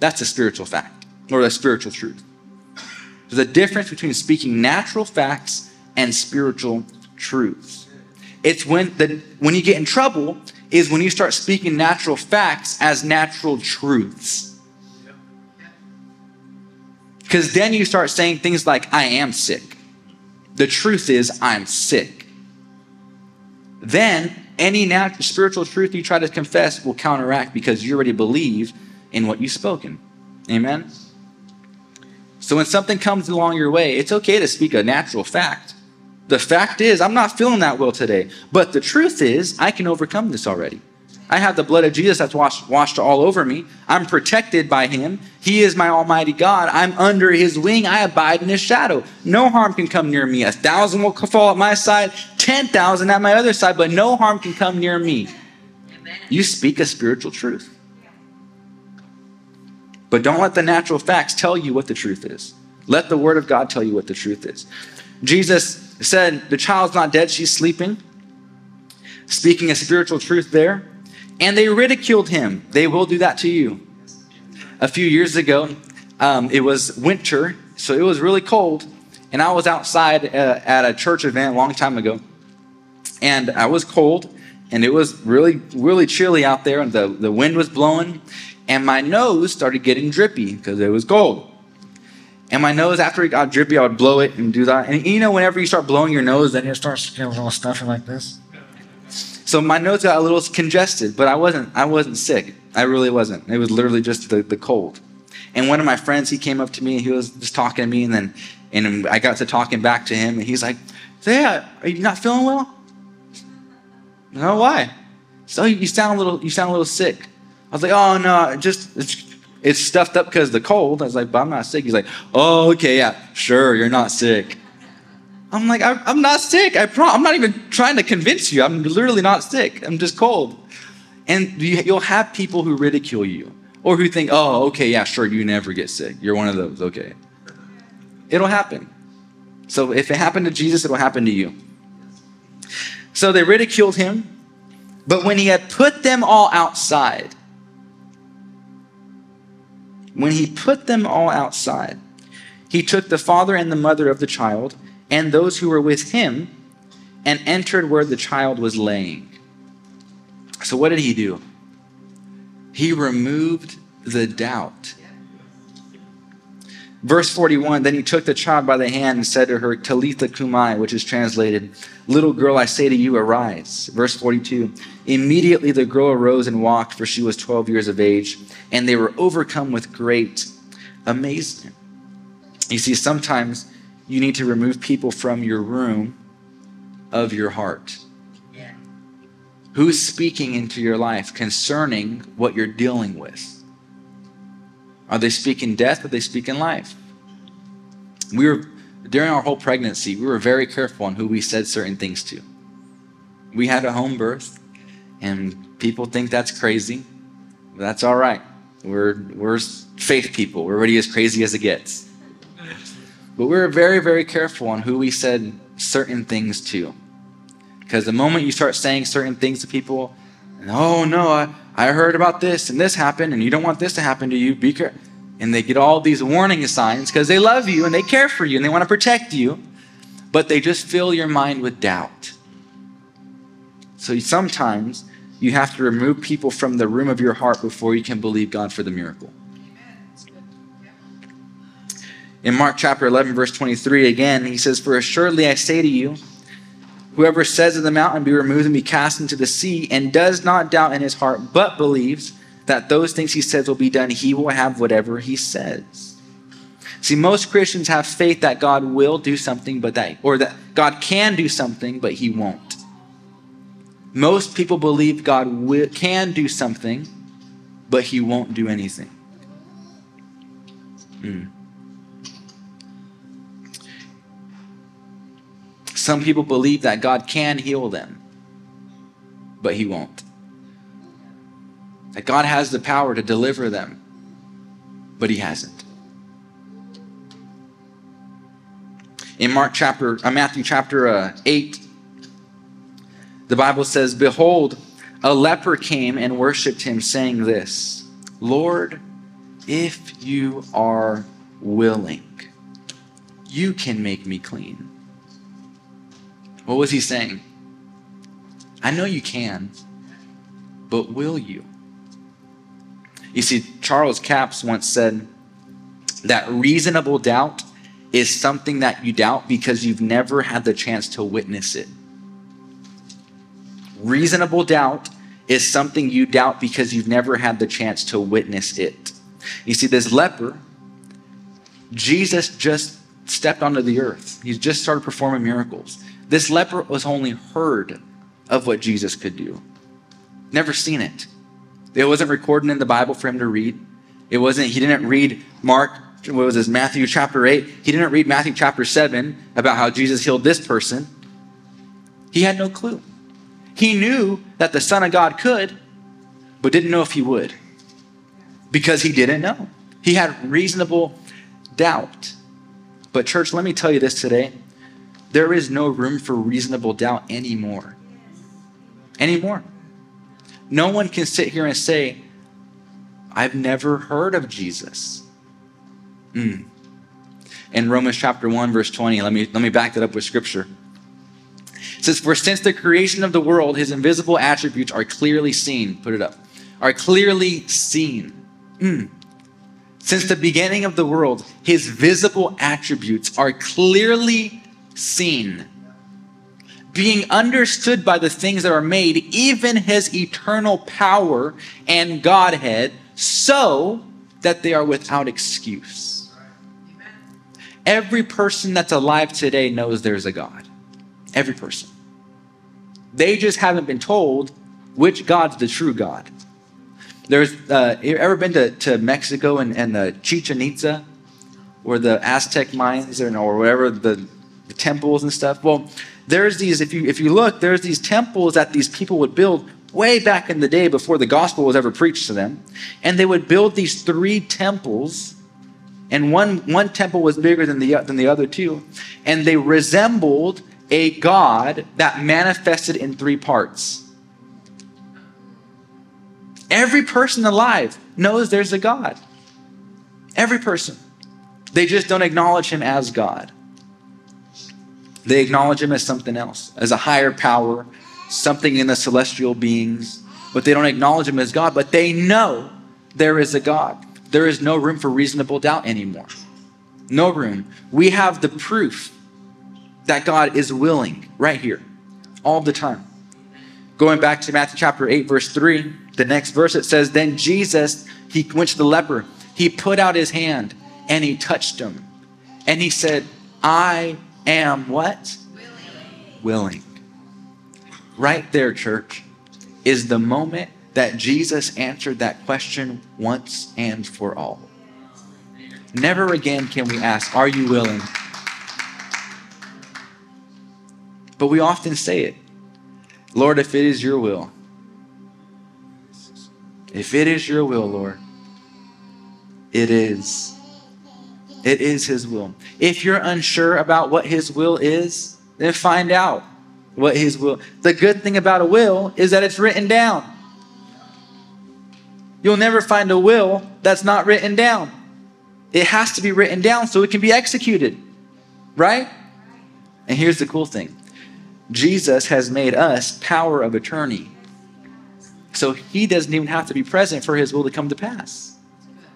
That's a spiritual fact or a spiritual truth. There's a difference between speaking natural facts and spiritual truths. It's when the when you get in trouble is when you start speaking natural facts as natural truths. Because then you start saying things like, I am sick. The truth is, I'm sick. Then any natural spiritual truth you try to confess will counteract because you already believe in what you've spoken. Amen? So when something comes along your way, it's okay to speak a natural fact. The fact is, I'm not feeling that well today. But the truth is, I can overcome this already. I have the blood of Jesus that's washed, washed all over me. I'm protected by him. He is my almighty God. I'm under his wing. I abide in his shadow. No harm can come near me. A thousand will fall at my side, 10,000 at my other side, but no harm can come near me. You speak a spiritual truth. But don't let the natural facts tell you what the truth is. Let the word of God tell you what the truth is. Jesus said, The child's not dead, she's sleeping. Speaking a spiritual truth there. And they ridiculed him. They will do that to you. A few years ago, um, it was winter, so it was really cold. And I was outside uh, at a church event a long time ago. And I was cold, and it was really, really chilly out there, and the, the wind was blowing and my nose started getting drippy because it was cold. And my nose, after it got drippy, I would blow it and do that. And you know, whenever you start blowing your nose, then it starts getting a little stuffy like this. So my nose got a little congested, but I wasn't. I wasn't sick. I really wasn't. It was literally just the, the cold. And one of my friends, he came up to me and he was just talking to me, and then and I got to talking back to him, and he's like, "So yeah, are you not feeling well?" No, why? So oh, you sound a little. You sound a little sick. I was like, oh no, just it's, it's stuffed up because the cold. I was like, but I'm not sick. He's like, oh okay, yeah, sure, you're not sick. I'm like, I, am not sick. I pro- I'm not even trying to convince you. I'm literally not sick. I'm just cold. And you, you'll have people who ridicule you or who think, oh, okay, yeah, sure, you never get sick. You're one of those. Okay, it'll happen. So if it happened to Jesus, it'll happen to you. So they ridiculed him. But when he had put them all outside, when he put them all outside, he took the father and the mother of the child and those who were with him and entered where the child was laying. So, what did he do? He removed the doubt. Verse 41 Then he took the child by the hand and said to her, Talitha Cumi, which is translated, Little girl, I say to you, arise. Verse 42 Immediately the girl arose and walked, for she was 12 years of age and they were overcome with great amazement. You see, sometimes you need to remove people from your room of your heart. Yeah. Who's speaking into your life concerning what you're dealing with? Are they speaking death or are they speaking life? We were during our whole pregnancy, we were very careful on who we said certain things to. We had a home birth, and people think that's crazy. But that's all right. We're, we're faith people. We're already as crazy as it gets. But we were very, very careful on who we said certain things to. Because the moment you start saying certain things to people, oh no, I, I heard about this and this happened, and you don't want this to happen to you, be careful. And they get all these warning signs because they love you and they care for you and they want to protect you, but they just fill your mind with doubt. So sometimes you have to remove people from the room of your heart before you can believe God for the miracle. In Mark chapter 11, verse 23, again, he says, For assuredly I say to you, whoever says to the mountain, Be removed and be cast into the sea, and does not doubt in his heart, but believes that those things he says will be done, he will have whatever he says. See, most Christians have faith that God will do something, but that, or that God can do something, but he won't. Most people believe God will, can do something, but he won't do anything. Mm. Some people believe that God can heal them, but he won't. That God has the power to deliver them, but He hasn't. In Mark chapter, uh, Matthew chapter uh, 8, the Bible says, Behold, a leper came and worshipped him, saying this Lord, if you are willing, you can make me clean. What was he saying? I know you can, but will you? You see, Charles Capps once said that reasonable doubt is something that you doubt because you've never had the chance to witness it. Reasonable doubt is something you doubt because you've never had the chance to witness it. You see, this leper, Jesus just stepped onto the earth. He's just started performing miracles. This leper was only heard of what Jesus could do, never seen it. It wasn't recorded in the Bible for him to read. It wasn't, he didn't read Mark, what was this, Matthew chapter 8. He didn't read Matthew chapter 7 about how Jesus healed this person. He had no clue. He knew that the Son of God could, but didn't know if he would because he didn't know. He had reasonable doubt. But, church, let me tell you this today there is no room for reasonable doubt anymore. Anymore. No one can sit here and say, I've never heard of Jesus. Mm. In Romans chapter 1, verse 20, let me, let me back that up with scripture. It says, For since the creation of the world, his invisible attributes are clearly seen. Put it up. Are clearly seen. Mm. Since the beginning of the world, his visible attributes are clearly seen, being understood by the things that are made, even his eternal power and Godhead, so that they are without excuse. Every person that's alive today knows there's a God. Every person. They just haven't been told which God's the true God. There's uh, you ever been to, to Mexico and, and the Chichen Itza, where the Aztec mines or, or whatever the, the temples and stuff? Well, there's these. If you if you look, there's these temples that these people would build way back in the day before the gospel was ever preached to them, and they would build these three temples and one one temple was bigger than the than the other two. And they resembled a god that manifested in three parts. Every person alive knows there's a god. Every person. They just don't acknowledge him as god they acknowledge him as something else as a higher power something in the celestial beings but they don't acknowledge him as god but they know there is a god there is no room for reasonable doubt anymore. No room. We have the proof that God is willing right here, all the time. Going back to Matthew chapter 8, verse 3, the next verse it says, Then Jesus, he went to the leper, he put out his hand and he touched him. And he said, I am what? Willing. Willing. Right there, church, is the moment that Jesus answered that question once and for all. Never again can we ask, Are you willing? But we often say it Lord, if it is your will, if it is your will, Lord, it is. It is His will. If you're unsure about what His will is, then find out what His will. The good thing about a will is that it's written down. You'll never find a will that's not written down. It has to be written down so it can be executed. Right? And here's the cool thing Jesus has made us power of attorney. So he doesn't even have to be present for his will to come to pass.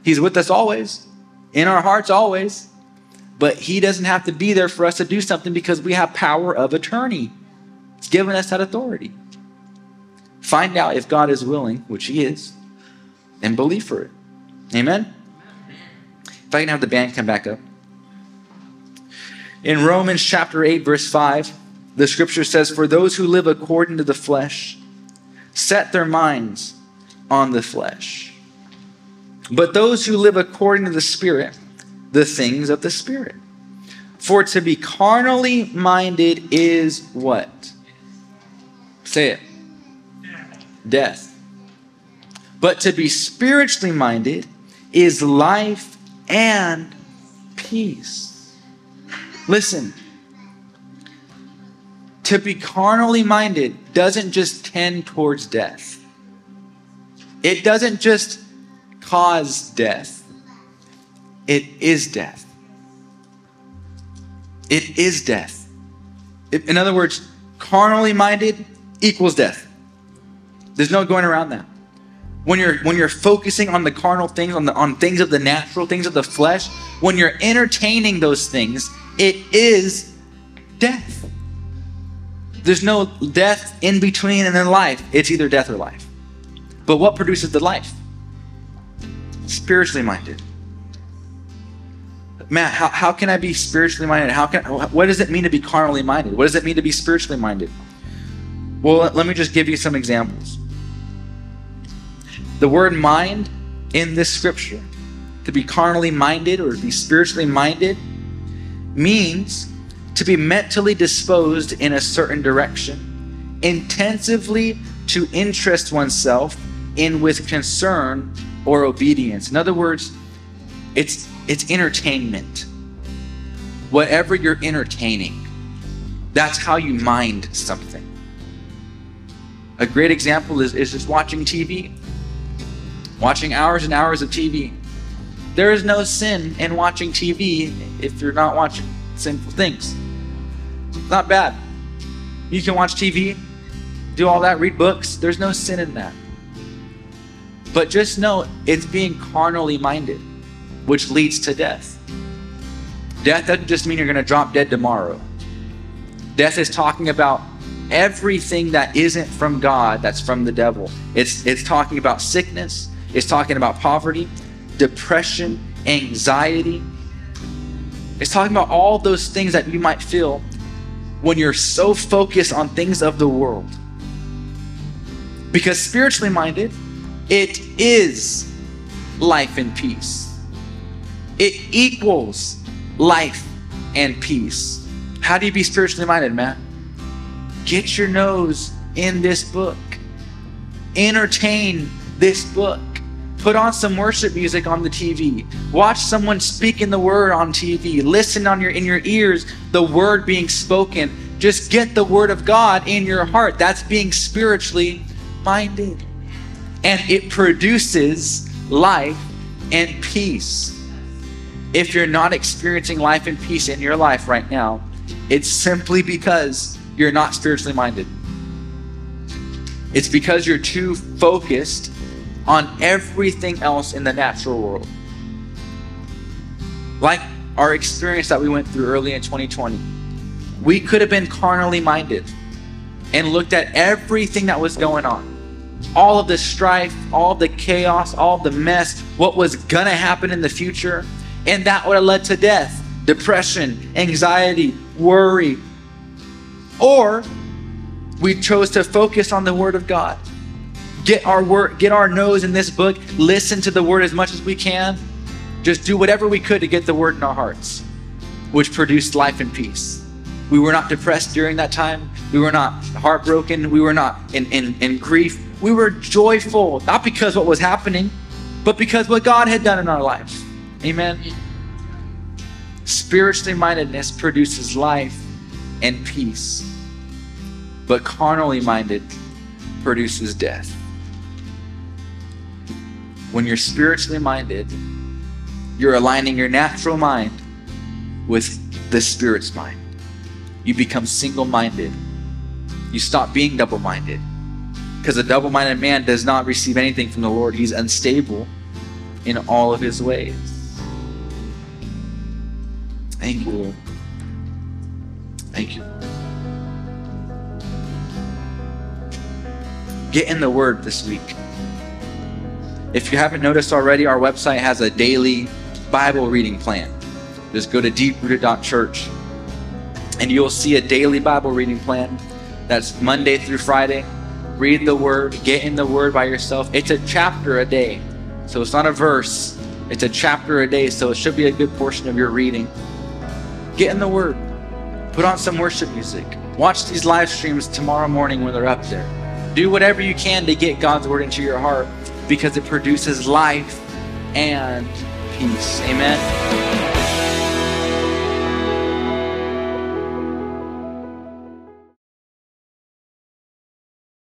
He's with us always, in our hearts always. But he doesn't have to be there for us to do something because we have power of attorney. It's given us that authority. Find out if God is willing, which he is and believe for it. Amen? If I can have the band come back up. In Romans chapter 8, verse 5, the scripture says, For those who live according to the flesh set their minds on the flesh. But those who live according to the Spirit, the things of the Spirit. For to be carnally minded is what? Say it. Death. But to be spiritually minded is life and peace. Listen, to be carnally minded doesn't just tend towards death, it doesn't just cause death, it is death. It is death. In other words, carnally minded equals death. There's no going around that. When you're when you're focusing on the carnal things, on the on things of the natural, things of the flesh, when you're entertaining those things, it is death. There's no death in between and then life. It's either death or life. But what produces the life? Spiritually minded. Matt, how, how can I be spiritually minded? How can what does it mean to be carnally minded? What does it mean to be spiritually minded? Well, let me just give you some examples. The word mind in this scripture, to be carnally minded or to be spiritually minded, means to be mentally disposed in a certain direction, intensively to interest oneself in with concern or obedience. In other words, it's it's entertainment. Whatever you're entertaining, that's how you mind something. A great example is, is just watching TV. Watching hours and hours of TV. There is no sin in watching TV if you're not watching sinful things. Not bad. You can watch TV, do all that, read books. There's no sin in that. But just know it's being carnally minded, which leads to death. Death doesn't just mean you're going to drop dead tomorrow. Death is talking about everything that isn't from God, that's from the devil. It's, it's talking about sickness, it's talking about poverty, depression, anxiety. It's talking about all those things that you might feel when you're so focused on things of the world. Because spiritually minded, it is life and peace. It equals life and peace. How do you be spiritually minded, man? Get your nose in this book. Entertain this book. Put on some worship music on the TV. Watch someone speaking the word on TV. Listen on your in your ears the word being spoken. Just get the word of God in your heart. That's being spiritually minded. And it produces life and peace. If you're not experiencing life and peace in your life right now, it's simply because you're not spiritually minded. It's because you're too focused on everything else in the natural world. Like our experience that we went through early in 2020. We could have been carnally minded and looked at everything that was going on. All of the strife, all the chaos, all the mess, what was to happen in the future. And that would have led to death, depression, anxiety, worry. Or we chose to focus on the Word of God get our word, get our nose in this book, listen to the word as much as we can. Just do whatever we could to get the word in our hearts, which produced life and peace. We were not depressed during that time. We were not heartbroken. We were not in, in, in grief. We were joyful, not because what was happening, but because what God had done in our lives. Amen. Spiritually mindedness produces life and peace, but carnally minded produces death when you're spiritually minded, you're aligning your natural mind with the Spirit's mind. You become single minded. You stop being double minded. Because a double minded man does not receive anything from the Lord, he's unstable in all of his ways. Thank you, Lord. Thank you. Get in the Word this week. If you haven't noticed already, our website has a daily Bible reading plan. Just go to deeprooted.church and you'll see a daily Bible reading plan that's Monday through Friday. Read the Word, get in the Word by yourself. It's a chapter a day. So it's not a verse, it's a chapter a day. So it should be a good portion of your reading. Get in the Word. Put on some worship music. Watch these live streams tomorrow morning when they're up there. Do whatever you can to get God's Word into your heart because it produces life and peace. Amen.